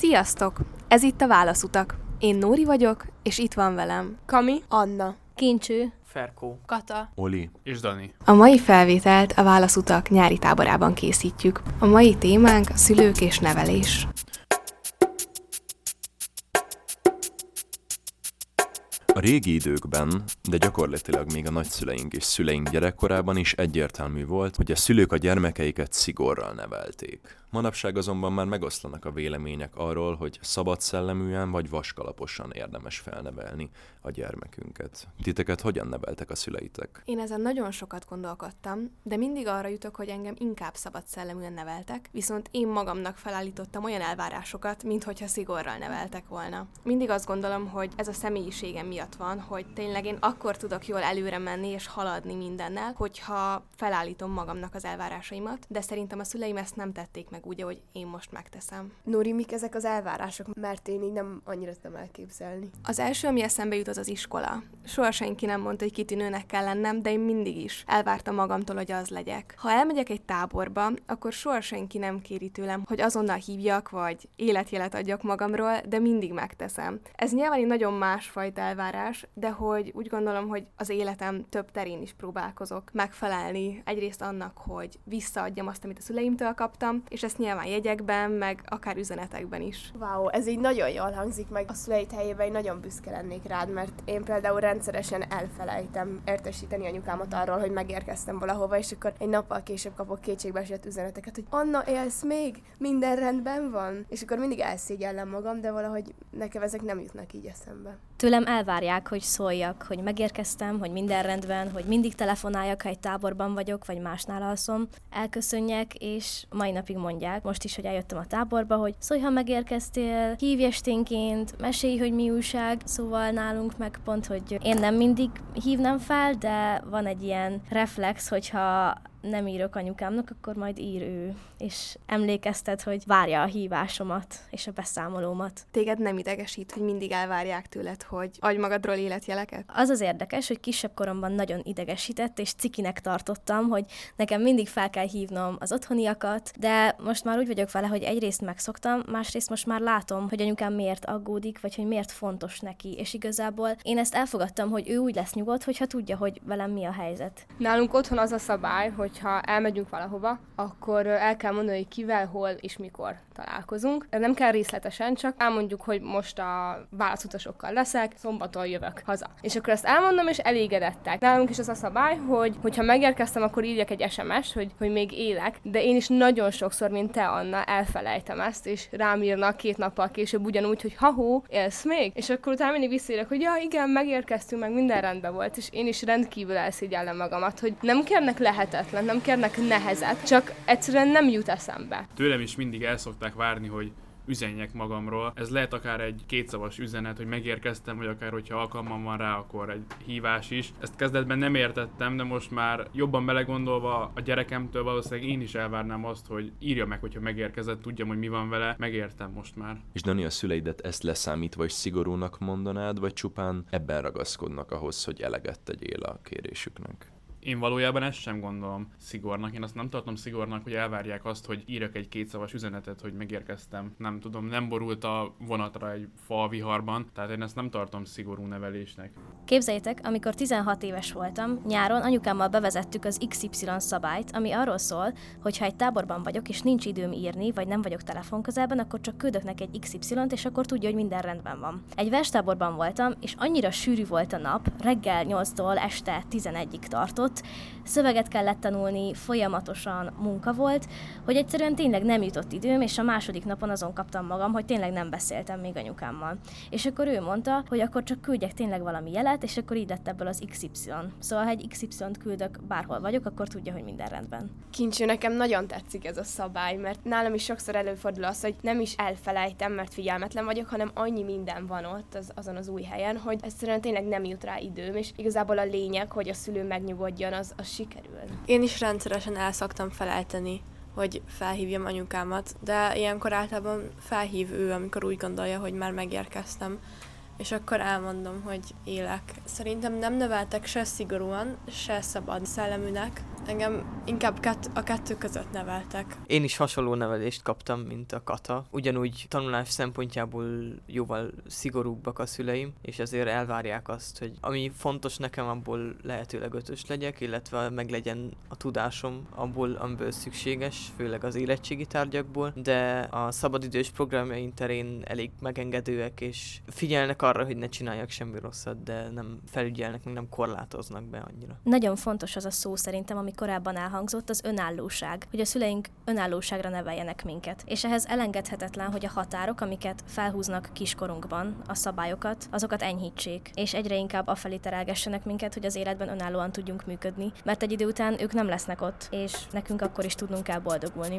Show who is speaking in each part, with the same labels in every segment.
Speaker 1: Sziasztok! Ez itt a Válaszutak. Én Nóri vagyok, és itt van velem.
Speaker 2: Kami, Anna,
Speaker 3: Kincső,
Speaker 4: Ferkó,
Speaker 2: Kata,
Speaker 5: Oli.
Speaker 4: és Dani.
Speaker 1: A mai felvételt a Válaszutak nyári táborában készítjük. A mai témánk a szülők és nevelés.
Speaker 5: Régi időkben, de gyakorlatilag még a nagyszüleink és szüleink gyerekkorában is egyértelmű volt, hogy a szülők a gyermekeiket szigorral nevelték. Manapság azonban már megoszlanak a vélemények arról, hogy szabad szelleműen vagy vaskalaposan érdemes felnevelni a gyermekünket. Titeket hogyan neveltek a szüleitek?
Speaker 1: Én ezen nagyon sokat gondolkodtam, de mindig arra jutok, hogy engem inkább szabad szelleműen neveltek, viszont én magamnak felállítottam olyan elvárásokat, minthogyha szigorral neveltek volna. Mindig azt gondolom, hogy ez a személyiségem miatt van, hogy tényleg én akkor tudok jól előre menni és haladni mindennel, hogyha felállítom magamnak az elvárásaimat, de szerintem a szüleim ezt nem tették meg úgy, ahogy én most megteszem.
Speaker 2: Nóri, mik ezek az elvárások? Mert én így nem annyira tudom elképzelni.
Speaker 1: Az első, ami eszembe jut, az az iskola. Soha senki nem mondta, hogy kitűnőnek kell lennem, de én mindig is elvártam magamtól, hogy az legyek. Ha elmegyek egy táborba, akkor soha senki nem kéri tőlem, hogy azonnal hívjak, vagy életjelet adjak magamról, de mindig megteszem. Ez nyilván egy nagyon másfajta elvárás, de hogy úgy gondolom, hogy az életem több terén is próbálkozok megfelelni egyrészt annak, hogy visszaadjam azt, amit a szüleimtől kaptam, és ezt nyilván jegyekben, meg akár üzenetekben is.
Speaker 2: Wow, ez így nagyon jól hangzik meg. A szüleid helyében én nagyon büszke lennék rád, mert én például rendszeresen elfelejtem értesíteni anyukámat arról, hogy megérkeztem valahova, és akkor egy nappal később kapok kétségbeesett üzeneteket, hogy Anna, élsz még? Minden rendben van? És akkor mindig elszégyellem magam, de valahogy nekem ezek nem jutnak így eszembe.
Speaker 3: Tőlem elvárják, hogy szóljak, hogy megérkeztem, hogy minden rendben, hogy mindig telefonáljak, ha egy táborban vagyok, vagy másnál alszom. Elköszönjek, és mai napig mondják, most is, hogy eljöttem a táborba, hogy szólj, ha megérkeztél, hívj esténként, mesélj, hogy mi újság. Szóval nálunk meg pont, hogy én nem mindig hívnám fel, de van egy ilyen reflex, hogyha nem írok anyukámnak, akkor majd ír ő, és emlékeztet, hogy várja a hívásomat és a beszámolómat.
Speaker 1: Téged nem idegesít, hogy mindig elvárják tőled, hogy adj magadról életjeleket?
Speaker 3: Az az érdekes, hogy kisebb koromban nagyon idegesített, és cikinek tartottam, hogy nekem mindig fel kell hívnom az otthoniakat, de most már úgy vagyok vele, hogy egyrészt megszoktam, másrészt most már látom, hogy anyukám miért aggódik, vagy hogy miért fontos neki, és igazából én ezt elfogadtam, hogy ő úgy lesz nyugodt, hogyha tudja, hogy velem mi a helyzet.
Speaker 2: Nálunk otthon az a szabály, hogy ha elmegyünk valahova, akkor el kell mondani, hogy kivel, hol és mikor találkozunk. Nem kell részletesen, csak elmondjuk, hogy most a válaszutasokkal leszek, szombaton jövök haza. És akkor ezt elmondom, és elégedettek. Nálunk is az a szabály, hogy hogyha megérkeztem, akkor írjak egy SMS-t, hogy, hogy még élek, de én is nagyon sokszor, mint te, Anna, elfelejtem ezt, és rám írnak két nappal később ugyanúgy, hogy ha élsz még? És akkor utána mindig visszaérek, hogy ja, igen, megérkeztünk, meg minden rendben volt, és én is rendkívül elszégyellem magamat, hogy nem kérnek lehetetlen, nem kérnek nehezet, csak egyszerűen nem jut eszembe.
Speaker 4: Tőlem is mindig el szokták várni, hogy üzenjek magamról. Ez lehet akár egy kétszavas üzenet, hogy megérkeztem, vagy akár hogyha alkalmam van rá, akkor egy hívás is. Ezt kezdetben nem értettem, de most már jobban belegondolva a gyerekemtől valószínűleg én is elvárnám azt, hogy írja meg, hogyha megérkezett, tudjam, hogy mi van vele. Megértem most már.
Speaker 5: És Dani, a szüleidet ezt leszámítva is szigorúnak mondanád, vagy csupán ebben ragaszkodnak ahhoz, hogy eleget tegyél a kérésüknek?
Speaker 4: Én valójában ezt sem gondolom szigornak. Én azt nem tartom szigornak, hogy elvárják azt, hogy írjak egy kétszavas üzenetet, hogy megérkeztem. Nem tudom, nem borult a vonatra egy fa viharban, tehát én ezt nem tartom szigorú nevelésnek.
Speaker 3: Képzeljétek, amikor 16 éves voltam, nyáron anyukámmal bevezettük az XY szabályt, ami arról szól, hogy ha egy táborban vagyok és nincs időm írni, vagy nem vagyok telefon közelben, akkor csak küldök neki egy XY-t, és akkor tudja, hogy minden rendben van. Egy verstáborban voltam, és annyira sűrű volt a nap, reggel 8-tól este 11-ig tartott, ott szöveget kellett tanulni, folyamatosan munka volt, hogy egyszerűen tényleg nem jutott időm, és a második napon azon kaptam magam, hogy tényleg nem beszéltem még anyukámmal. És akkor ő mondta, hogy akkor csak küldjek tényleg valami jelet, és akkor így lett ebből az XY. Szóval ha egy XY-t küldök bárhol vagyok, akkor tudja, hogy minden rendben.
Speaker 2: Kincső, nekem nagyon tetszik ez a szabály, mert nálam is sokszor előfordul az, hogy nem is elfelejtem, mert figyelmetlen vagyok, hanem annyi minden van ott az, azon az új helyen, hogy egyszerűen tényleg nem jut rá időm, és igazából a lényeg, hogy a szülő megnyugodjon tudjon, az, az sikerül.
Speaker 6: Én is rendszeresen el szoktam felejteni, hogy felhívjam anyukámat, de ilyenkor általában felhív ő, amikor úgy gondolja, hogy már megérkeztem, és akkor elmondom, hogy élek. Szerintem nem növeltek se szigorúan, se szabad szelleműnek, Engem inkább kett, a kettő között neveltek.
Speaker 7: Én is hasonló nevelést kaptam, mint a Kata. Ugyanúgy tanulás szempontjából jóval szigorúbbak a szüleim, és ezért elvárják azt, hogy ami fontos nekem, abból lehetőleg ötös legyek, illetve meg legyen a tudásom abból, amiből szükséges, főleg az érettségi tárgyakból, de a szabadidős programjaink terén elég megengedőek, és figyelnek arra, hogy ne csináljak semmi rosszat, de nem felügyelnek, meg nem korlátoznak be annyira.
Speaker 3: Nagyon fontos az a szó szerintem, ami korábban elhangzott, az önállóság, hogy a szüleink önállóságra neveljenek minket. És ehhez elengedhetetlen, hogy a határok, amiket felhúznak kiskorunkban, a szabályokat, azokat enyhítsék, és egyre inkább afelé terelgessenek minket, hogy az életben önállóan tudjunk működni, mert egy idő után ők nem lesznek ott, és nekünk akkor is tudnunk kell boldogulni.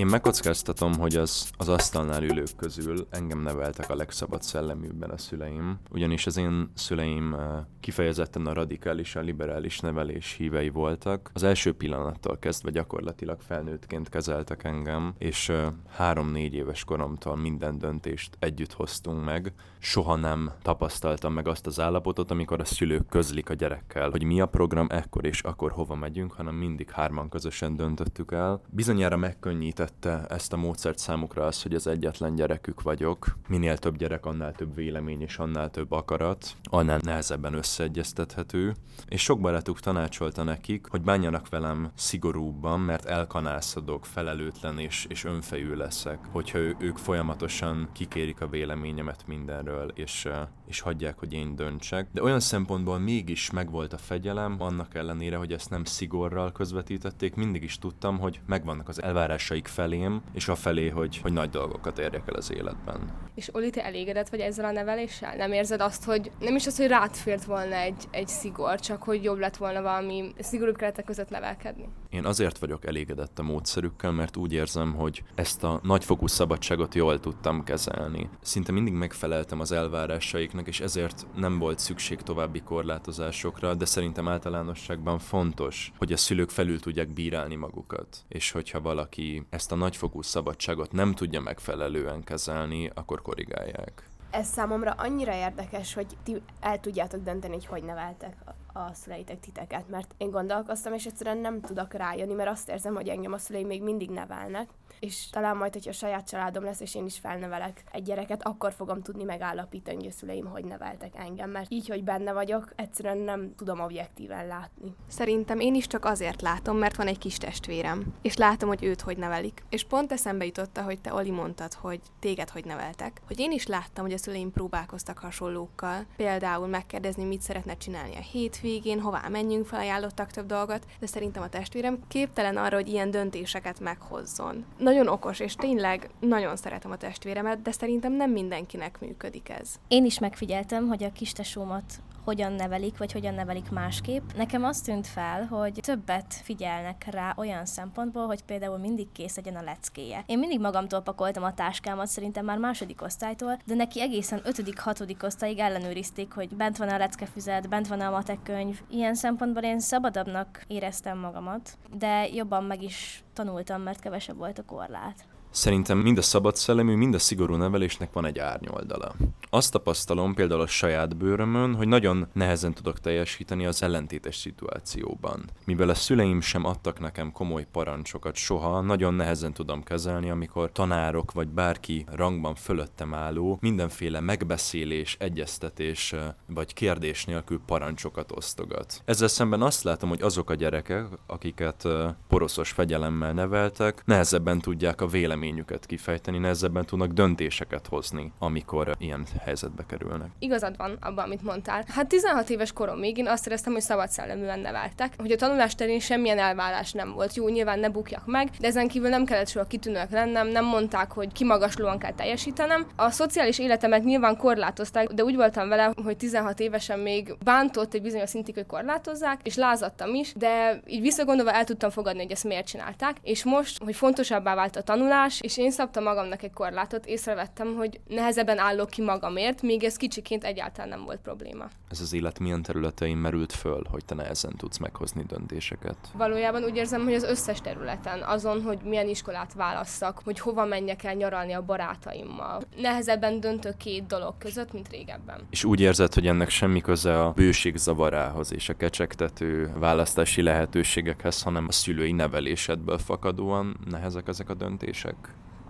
Speaker 5: Én megkockáztatom, hogy az, az asztalnál ülők közül engem neveltek a legszabad szelleműbben a szüleim, ugyanis az én szüleim eh, kifejezetten a radikális, a liberális nevelés hívei voltak. Az első pillanattól kezdve gyakorlatilag felnőttként kezeltek engem, és eh, három-négy éves koromtól minden döntést együtt hoztunk meg. Soha nem tapasztaltam meg azt az állapotot, amikor a szülők közlik a gyerekkel, hogy mi a program ekkor és akkor hova megyünk, hanem mindig hárman közösen döntöttük el. Bizonyára megkönnyített tette ezt a módszert számukra az, hogy az egyetlen gyerekük vagyok. Minél több gyerek, annál több vélemény és annál több akarat, annál nehezebben összeegyeztethető. És sok barátuk tanácsolta nekik, hogy bánjanak velem szigorúbban, mert elkanászodok, felelőtlen és, és önfejű leszek, hogyha ők folyamatosan kikérik a véleményemet mindenről, és, és hagyják, hogy én döntsek. De olyan szempontból mégis megvolt a fegyelem, annak ellenére, hogy ezt nem szigorral közvetítették, mindig is tudtam, hogy megvannak az elvárásaik felém, és a felé, hogy, hogy nagy dolgokat érjek el az életben.
Speaker 2: És Oli, te elégedett vagy ezzel a neveléssel? Nem érzed azt, hogy nem is az, hogy rád fért volna egy, egy szigor, csak hogy jobb lett volna valami szigorúbb keretek között nevelkedni?
Speaker 5: Én azért vagyok elégedett a módszerükkel, mert úgy érzem, hogy ezt a nagyfokú szabadságot jól tudtam kezelni. Szinte mindig megfeleltem az elvárásaiknak, és ezért nem volt szükség további korlátozásokra, de szerintem általánosságban fontos, hogy a szülők felül tudják bírálni magukat. És hogyha valaki ezt a nagyfokú szabadságot nem tudja megfelelően kezelni, akkor korrigálják.
Speaker 8: Ez számomra annyira érdekes, hogy ti el tudjátok dönteni, hogy hogy neveltek a szüleitek titeket, mert én gondolkoztam, és egyszerűen nem tudok rájönni, mert azt érzem, hogy engem a szüleim még mindig nevelnek, és talán majd, hogyha saját családom lesz, és én is felnevelek egy gyereket, akkor fogom tudni megállapítani, hogy a szüleim hogy neveltek engem, mert így, hogy benne vagyok, egyszerűen nem tudom objektíven látni.
Speaker 1: Szerintem én is csak azért látom, mert van egy kis testvérem, és látom, hogy őt hogy nevelik. És pont eszembe jutott, hogy te Oli mondtad, hogy téged hogy neveltek, hogy én is láttam, hogy a szüleim próbálkoztak hasonlókkal, például megkérdezni, mit szeretne csinálni a hétvégén, hová menjünk, felajánlottak több dolgot, de szerintem a testvérem képtelen arra, hogy ilyen döntéseket meghozzon nagyon okos, és tényleg nagyon szeretem a testvéremet, de szerintem nem mindenkinek működik ez.
Speaker 3: Én is megfigyeltem, hogy a kistesómat hogyan nevelik, vagy hogyan nevelik másképp. Nekem azt tűnt fel, hogy többet figyelnek rá olyan szempontból, hogy például mindig kész legyen a leckéje. Én mindig magamtól pakoltam a táskámat, szerintem már második osztálytól, de neki egészen ötödik, hatodik osztályig ellenőrizték, hogy bent van a leckefüzet, bent van a matekönyv. Ilyen szempontból én szabadabbnak éreztem magamat, de jobban meg is tanultam, mert kevesebb volt a korlát.
Speaker 5: Szerintem mind a szabad szellemű, mind a szigorú nevelésnek van egy árnyoldala. Azt tapasztalom például a saját bőrömön, hogy nagyon nehezen tudok teljesíteni az ellentétes szituációban. Mivel a szüleim sem adtak nekem komoly parancsokat soha, nagyon nehezen tudom kezelni, amikor tanárok vagy bárki rangban fölöttem álló mindenféle megbeszélés, egyeztetés vagy kérdés nélkül parancsokat osztogat. Ezzel szemben azt látom, hogy azok a gyerekek, akiket poroszos fegyelemmel neveltek, nehezebben tudják a véleményt véleményüket kifejteni, nehezebben tudnak döntéseket hozni, amikor ilyen helyzetbe kerülnek.
Speaker 2: Igazad van abban, amit mondtál. Hát 16 éves koromig én azt éreztem, hogy szabad szelleműen neveltek, hogy a tanulás terén semmilyen elvárás nem volt. Jó, nyilván ne bukjak meg, de ezen kívül nem kellett soha kitűnőek lennem, nem mondták, hogy kimagaslóan kell teljesítenem. A szociális életemet nyilván korlátozták, de úgy voltam vele, hogy 16 évesen még bántott egy bizonyos szintig, hogy korlátozzák, és lázadtam is, de így visszagondolva el tudtam fogadni, hogy ezt miért csinálták. És most, hogy fontosabbá vált a tanulás, más, és én szabtam magamnak egy korlátot, észrevettem, hogy nehezebben állok ki magamért, míg ez kicsiként egyáltalán nem volt probléma.
Speaker 5: Ez az élet milyen területein merült föl, hogy te nehezen tudsz meghozni döntéseket?
Speaker 2: Valójában úgy érzem, hogy az összes területen, azon, hogy milyen iskolát válasszak, hogy hova menjek el nyaralni a barátaimmal. Nehezebben döntök két dolog között, mint régebben.
Speaker 5: És úgy érzed, hogy ennek semmi köze a bőség zavarához és a kecsegtető választási lehetőségekhez, hanem a szülői nevelésedből fakadóan nehezek ezek a döntések?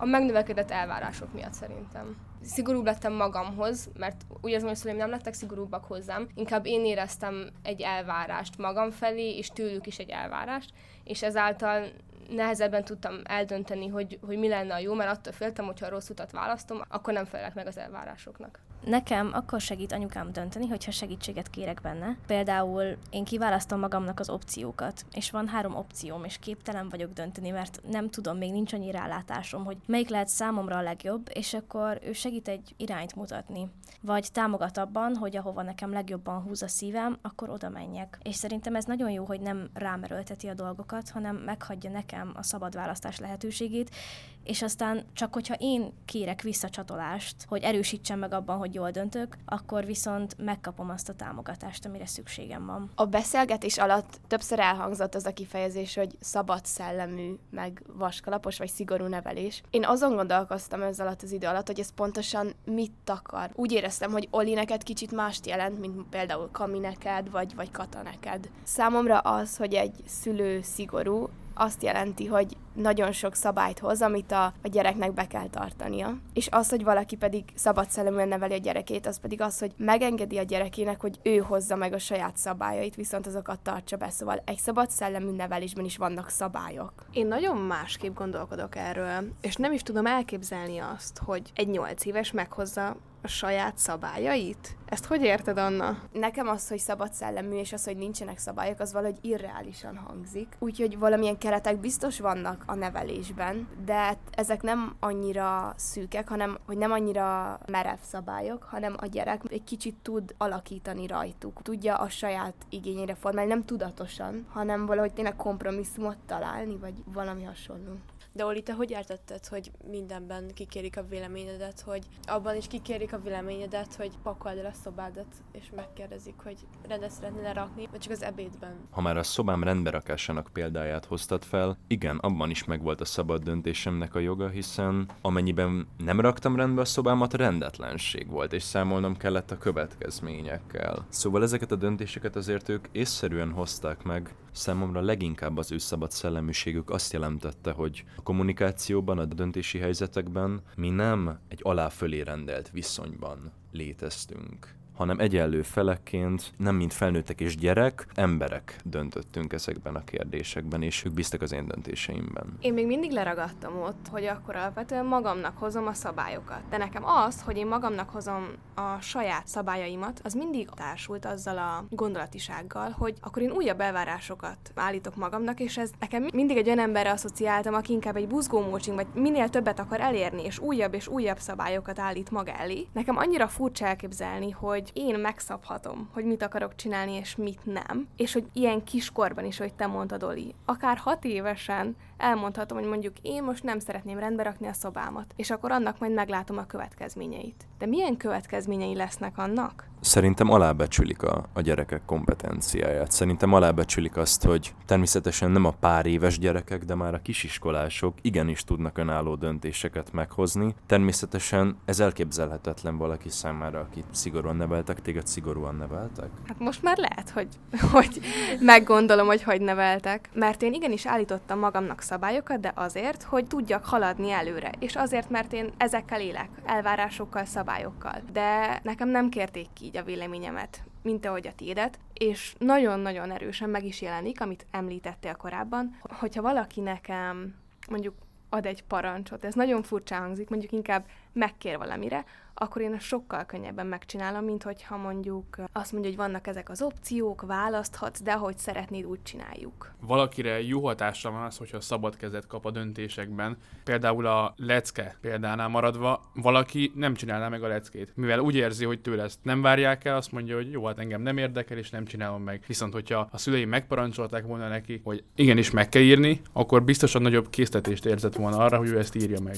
Speaker 2: A megnövekedett elvárások miatt szerintem. Szigorúbb lettem magamhoz, mert úgy érzem, hogy szüleim nem lettek szigorúbbak hozzám, inkább én éreztem egy elvárást magam felé, és tőlük is egy elvárást, és ezáltal nehezebben tudtam eldönteni, hogy, hogy mi lenne a jó, mert attól féltem, hogyha a rossz utat választom, akkor nem felelek meg az elvárásoknak.
Speaker 3: Nekem akkor segít anyukám dönteni, hogyha segítséget kérek benne. Például én kiválasztom magamnak az opciókat, és van három opcióm, és képtelen vagyok dönteni, mert nem tudom, még nincs annyi rálátásom, hogy melyik lehet számomra a legjobb, és akkor ő segít egy irányt mutatni. Vagy támogat abban, hogy ahova nekem legjobban húz a szívem, akkor oda menjek. És szerintem ez nagyon jó, hogy nem rámerölteti a dolgokat, hanem meghagyja nekem a szabad választás lehetőségét, és aztán csak hogyha én kérek visszacsatolást, hogy erősítsem meg abban, hogy jól döntök, akkor viszont megkapom azt a támogatást, amire szükségem van.
Speaker 8: A beszélgetés alatt többször elhangzott az a kifejezés, hogy szabad szellemű, meg vaskalapos vagy szigorú nevelés. Én azon gondolkoztam ez alatt az idő alatt, hogy ez pontosan mit akar. Úgy éreztem, hogy Oli neked kicsit mást jelent, mint például Kami neked, vagy, vagy Kata neked. Számomra az, hogy egy szülő szigorú, azt jelenti, hogy nagyon sok szabályt hoz, amit a, a gyereknek be kell tartania. És az, hogy valaki pedig szabad szelleműen neveli a gyerekét, az pedig az, hogy megengedi a gyerekének, hogy ő hozza meg a saját szabályait, viszont azokat tartsa be. Szóval egy szabad szellemű nevelésben is vannak szabályok.
Speaker 1: Én nagyon másképp gondolkodok erről, és nem is tudom elképzelni azt, hogy egy nyolc éves meghozza a saját szabályait? Ezt hogy érted, Anna?
Speaker 8: Nekem az, hogy szabad szellemű, és az, hogy nincsenek szabályok, az valahogy irreálisan hangzik. Úgyhogy valamilyen keretek biztos vannak a nevelésben, de ezek nem annyira szűkek, hanem hogy nem annyira merev szabályok, hanem a gyerek egy kicsit tud alakítani rajtuk. Tudja a saját igényére formálni, nem tudatosan, hanem valahogy tényleg kompromisszumot találni, vagy valami hasonló.
Speaker 6: De Oli, te hogy értetted, hogy mindenben kikérik a véleményedet, hogy abban is kikérik a véleményedet, hogy pakold el a szobádat, és megkérdezik, hogy rendet szeretnél rakni, vagy csak az ebédben?
Speaker 5: Ha már a szobám rendberakásának példáját hoztad fel, igen, abban is megvolt a szabad döntésemnek a joga, hiszen amennyiben nem raktam rendbe a szobámat, rendetlenség volt, és számolnom kellett a következményekkel. Szóval ezeket a döntéseket azért ők észszerűen hozták meg. Számomra leginkább az ő szabad szelleműségük azt jelentette, hogy a kommunikációban, a döntési helyzetekben mi nem egy alá-fölé rendelt viszonyban léteztünk hanem egyenlő felekként, nem mint felnőttek és gyerek, emberek döntöttünk ezekben a kérdésekben, és ők bíztak az én döntéseimben.
Speaker 1: Én még mindig leragadtam ott, hogy akkor alapvetően magamnak hozom a szabályokat. De nekem az, hogy én magamnak hozom a saját szabályaimat, az mindig társult azzal a gondolatisággal, hogy akkor én újabb elvárásokat állítok magamnak, és ez nekem mindig egy olyan emberre asszociáltam, aki inkább egy buzgómócsing, vagy minél többet akar elérni, és újabb és újabb szabályokat állít maga elé. Nekem annyira furcsa elképzelni, hogy én megszabhatom, hogy mit akarok csinálni és mit nem. És hogy ilyen kiskorban is, hogy te mondtad, Oli, akár hat évesen elmondhatom, hogy mondjuk én most nem szeretném rendbe rakni a szobámat, és akkor annak majd meglátom a következményeit. De milyen következményei lesznek annak?
Speaker 5: Szerintem alábecsülik a, a gyerekek kompetenciáját. Szerintem alábecsülik azt, hogy természetesen nem a pár éves gyerekek, de már a kisiskolások igenis tudnak önálló döntéseket meghozni. Természetesen ez elképzelhetetlen valaki számára, akit szigorúan neveltek, téged szigorúan neveltek?
Speaker 1: Hát most már lehet, hogy, hogy meggondolom, hogy hogy neveltek. Mert én igenis állítottam magamnak szabályokat, de azért, hogy tudjak haladni előre. És azért, mert én ezekkel élek, elvárásokkal, szabályokkal. De nekem nem kérték ki így a véleményemet, mint ahogy a tiédet, és nagyon-nagyon erősen meg is jelenik, amit említettél korábban, hogyha valaki nekem mondjuk ad egy parancsot, ez nagyon furcsa hangzik, mondjuk inkább megkér valamire, akkor én sokkal könnyebben megcsinálom, mint hogyha mondjuk azt mondja, hogy vannak ezek az opciók, választhatsz, de ahogy szeretnéd, úgy csináljuk.
Speaker 4: Valakire jó hatásra van az, hogyha szabad kezet kap a döntésekben. Például a lecke példánál maradva, valaki nem csinálná meg a leckét. Mivel úgy érzi, hogy tőle ezt nem várják el, azt mondja, hogy jó, hát engem nem érdekel, és nem csinálom meg. Viszont, hogyha a szüleim megparancsolták volna neki, hogy igenis meg kell írni, akkor biztosan nagyobb késztetést érzett volna arra, hogy ő ezt írja meg.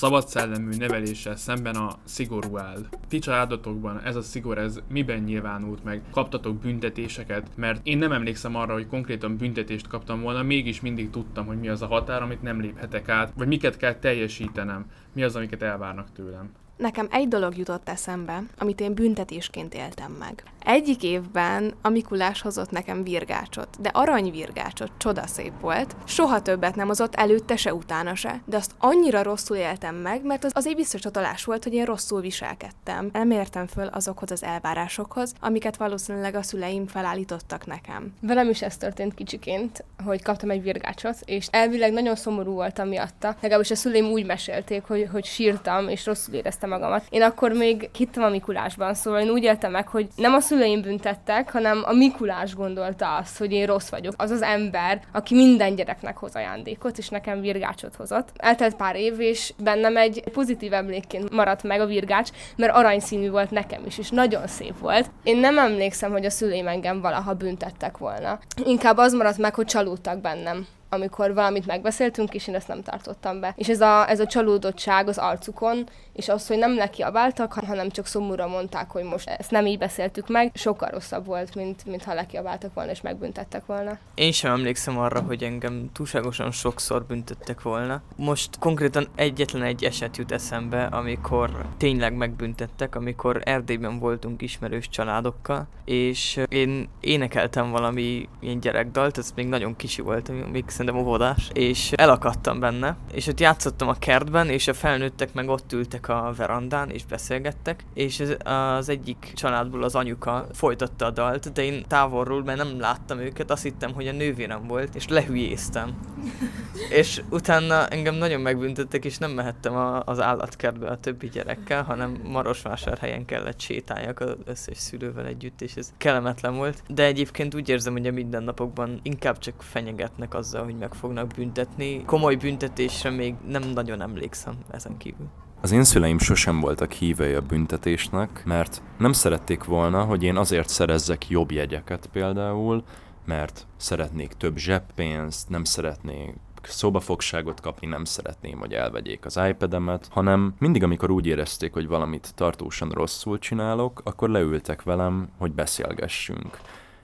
Speaker 4: Szabad szellemű neveléssel szemben a szigorú áll. Ti családotokban ez a szigor, ez miben nyilvánult meg? Kaptatok büntetéseket? Mert én nem emlékszem arra, hogy konkrétan büntetést kaptam volna, mégis mindig tudtam, hogy mi az a határ, amit nem léphetek át, vagy miket kell teljesítenem, mi az, amiket elvárnak tőlem.
Speaker 1: Nekem egy dolog jutott eszembe, amit én büntetésként éltem meg. Egyik évben a Mikulás hozott nekem virgácsot, de aranyvirgácsot, csodaszép volt. Soha többet nem hozott, előtte se, utána se. De azt annyira rosszul éltem meg, mert az, az egy visszacsatolás volt, hogy én rosszul viselkedtem. Nem értem föl azokhoz az elvárásokhoz, amiket valószínűleg a szüleim felállítottak nekem.
Speaker 2: Velem is ez történt kicsiként, hogy kaptam egy virgácsot, és elvileg nagyon szomorú voltam miatta. Legalábbis a szüleim úgy mesélték, hogy, hogy sírtam, és rosszul éreztem magamat. Én akkor még hittem a Mikulásban, szóval én úgy éltem meg, hogy nem a szüleim büntettek, hanem a Mikulás gondolta azt, hogy én rossz vagyok. Az az ember, aki minden gyereknek hoz ajándékot, és nekem virgácsot hozott. Eltelt pár év, és bennem egy pozitív emlékként maradt meg a virgács, mert aranyszínű volt nekem is, és nagyon szép volt. Én nem emlékszem, hogy a szüleim engem valaha büntettek volna. Inkább az maradt meg, hogy csalódtak bennem amikor valamit megbeszéltünk, és én ezt nem tartottam be. És ez a, ez a csalódottság az arcukon, és az, hogy nem lekiabáltak, hanem csak szomorúra mondták, hogy most ezt nem így beszéltük meg, sokkal rosszabb volt, mint, mint ha lekiabáltak volna és megbüntettek volna.
Speaker 7: Én sem emlékszem arra, hogy engem túlságosan sokszor büntettek volna. Most konkrétan egyetlen egy eset jut eszembe, amikor tényleg megbüntettek, amikor Erdélyben voltunk ismerős családokkal, és én énekeltem valami ilyen gyerekdalt, ez még nagyon kicsi volt, még szerintem óvodás, és elakadtam benne, és ott játszottam a kertben, és a felnőttek meg ott ültek a verandán, és beszélgettek, és az, az egyik családból az anyuka folytatta a dalt, de én távolról, mert nem láttam őket, azt hittem, hogy a nővérem volt, és lehülyéztem. és utána engem nagyon megbüntettek, és nem mehettem a, az állatkertbe a többi gyerekkel, hanem Marosvásárhelyen kellett sétáljak az összes szülővel együtt, és ez kellemetlen volt. De egyébként úgy érzem, hogy a mindennapokban inkább csak fenyegetnek azzal, hogy meg fognak büntetni. Komoly büntetésre még nem nagyon emlékszem ezen kívül.
Speaker 5: Az én szüleim sosem voltak hívei a büntetésnek, mert nem szerették volna, hogy én azért szerezzek jobb jegyeket például, mert szeretnék több zseppénzt, nem szeretnék szobafogságot kapni, nem szeretném, hogy elvegyék az iPad-emet, hanem mindig, amikor úgy érezték, hogy valamit tartósan rosszul csinálok, akkor leültek velem, hogy beszélgessünk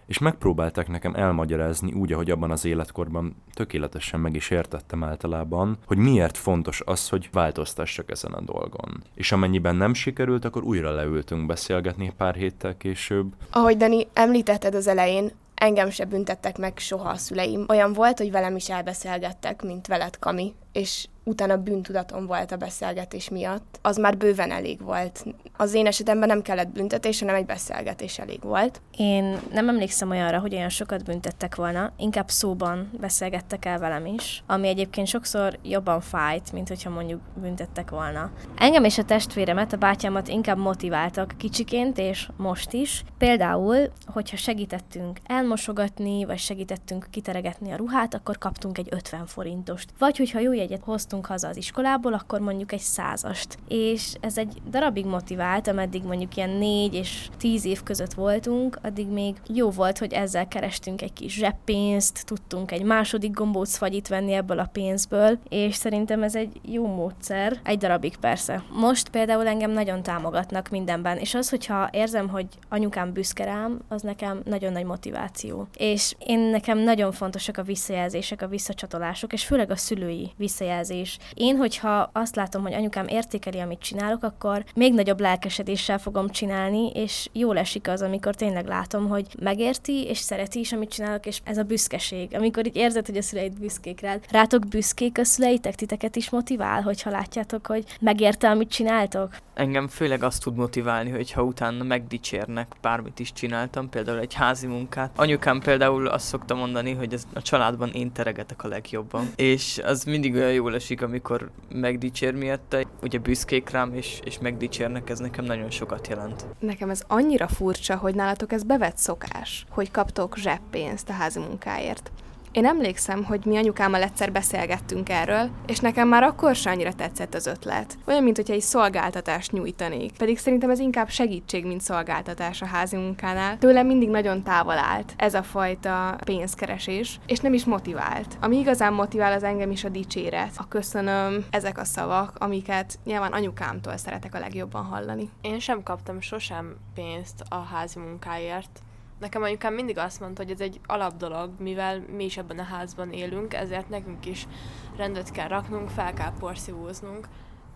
Speaker 5: és megpróbálták nekem elmagyarázni úgy, ahogy abban az életkorban tökéletesen meg is értettem általában, hogy miért fontos az, hogy változtassak ezen a dolgon. És amennyiben nem sikerült, akkor újra leültünk beszélgetni pár héttel később.
Speaker 8: Ahogy Dani említetted az elején, engem se büntettek meg soha a szüleim. Olyan volt, hogy velem is elbeszélgettek, mint veled, Kami, és utána bűntudatom volt a beszélgetés miatt, az már bőven elég volt. Az én esetemben nem kellett büntetés, hanem egy beszélgetés elég volt.
Speaker 3: Én nem emlékszem olyanra, hogy olyan sokat büntettek volna, inkább szóban beszélgettek el velem is, ami egyébként sokszor jobban fájt, mint hogyha mondjuk büntettek volna. Engem és a testvéremet, a bátyámat inkább motiváltak kicsiként, és most is. Például, hogyha segítettünk elmosogatni, vagy segítettünk kiteregetni a ruhát, akkor kaptunk egy 50 forintost. Vagy hogyha jó jegyet hoztunk haza az iskolából, akkor mondjuk egy százast. És ez egy darabig motivált, ameddig mondjuk ilyen négy és tíz év között voltunk, addig még jó volt, hogy ezzel kerestünk egy kis zseppénzt, tudtunk egy második gombóc fagyit venni ebből a pénzből, és szerintem ez egy jó módszer, egy darabig persze. Most például engem nagyon támogatnak mindenben, és az, hogyha érzem, hogy anyukám büszke rám, az nekem nagyon nagy motiváció. És én nekem nagyon fontosak a visszajelzések, a visszacsatolások, és főleg a szülői visszajelzések visszajelzés. Én, hogyha azt látom, hogy anyukám értékeli, amit csinálok, akkor még nagyobb lelkesedéssel fogom csinálni, és jól esik az, amikor tényleg látom, hogy megérti, és szereti is, amit csinálok, és ez a büszkeség. Amikor így érzed, hogy a szüleid büszkék rád. Rátok büszkék a szüleitek, titeket is motivál, hogyha látjátok, hogy megérte, amit csináltok?
Speaker 7: Engem főleg azt tud motiválni, hogyha utána megdicsérnek, bármit is csináltam, például egy házi munkát. Anyukám például azt szokta mondani, hogy ez a családban én teregetek a legjobban. És az mindig olyan jól esik, amikor megdicsér miatta. Ugye büszkék rám, és, és megdicsérnek, ez nekem nagyon sokat jelent.
Speaker 1: Nekem ez annyira furcsa, hogy nálatok ez bevett szokás, hogy kaptok zseppénzt a házi munkáért. Én emlékszem, hogy mi anyukámmal egyszer beszélgettünk erről, és nekem már akkor sem annyira tetszett az ötlet. Olyan, mint hogyha egy szolgáltatást nyújtanék. Pedig szerintem ez inkább segítség, mint szolgáltatás a házi munkánál. Tőlem mindig nagyon távol állt ez a fajta pénzkeresés, és nem is motivált. Ami igazán motivál, az engem is a dicséret, a köszönöm, ezek a szavak, amiket nyilván anyukámtól szeretek a legjobban hallani.
Speaker 6: Én sem kaptam sosem pénzt a házi munkáért. Nekem anyukám mindig azt mondta, hogy ez egy alapdolog, mivel mi is ebben a házban élünk, ezért nekünk is rendet kell raknunk, fel kell porszívóznunk,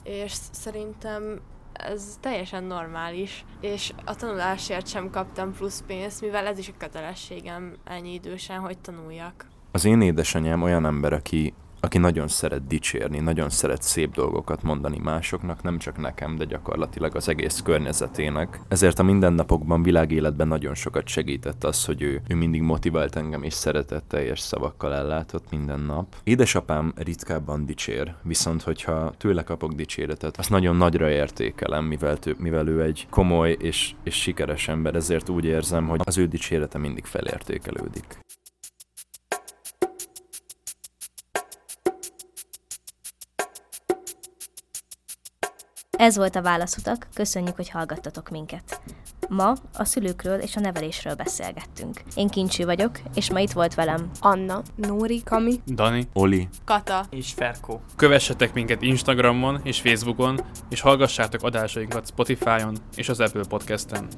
Speaker 6: és szerintem ez teljesen normális, és a tanulásért sem kaptam plusz pénzt, mivel ez is a kötelességem ennyi idősen, hogy tanuljak.
Speaker 5: Az én édesanyám olyan ember, aki aki nagyon szeret dicsérni, nagyon szeret szép dolgokat mondani másoknak, nem csak nekem, de gyakorlatilag az egész környezetének. Ezért a mindennapokban, világéletben nagyon sokat segített az, hogy ő, ő mindig motivált engem és szeretett teljes szavakkal ellátott minden nap. Édesapám ritkábban dicsér, viszont hogyha tőle kapok dicséretet, azt nagyon nagyra értékelem, mivel, tő, mivel ő egy komoly és, és sikeres ember, ezért úgy érzem, hogy az ő dicsérete mindig felértékelődik.
Speaker 3: Ez volt a Válaszutak, köszönjük, hogy hallgattatok minket. Ma a szülőkről és a nevelésről beszélgettünk. Én Kincső vagyok, és ma itt volt velem
Speaker 8: Anna,
Speaker 1: Nóri, Kami,
Speaker 4: Dani,
Speaker 5: Oli,
Speaker 6: Kata,
Speaker 7: És Ferkó.
Speaker 4: kövessetek minket Instagramon és Facebookon, és hallgassátok adásainkat Spotify-on és az Apple Podcast-en.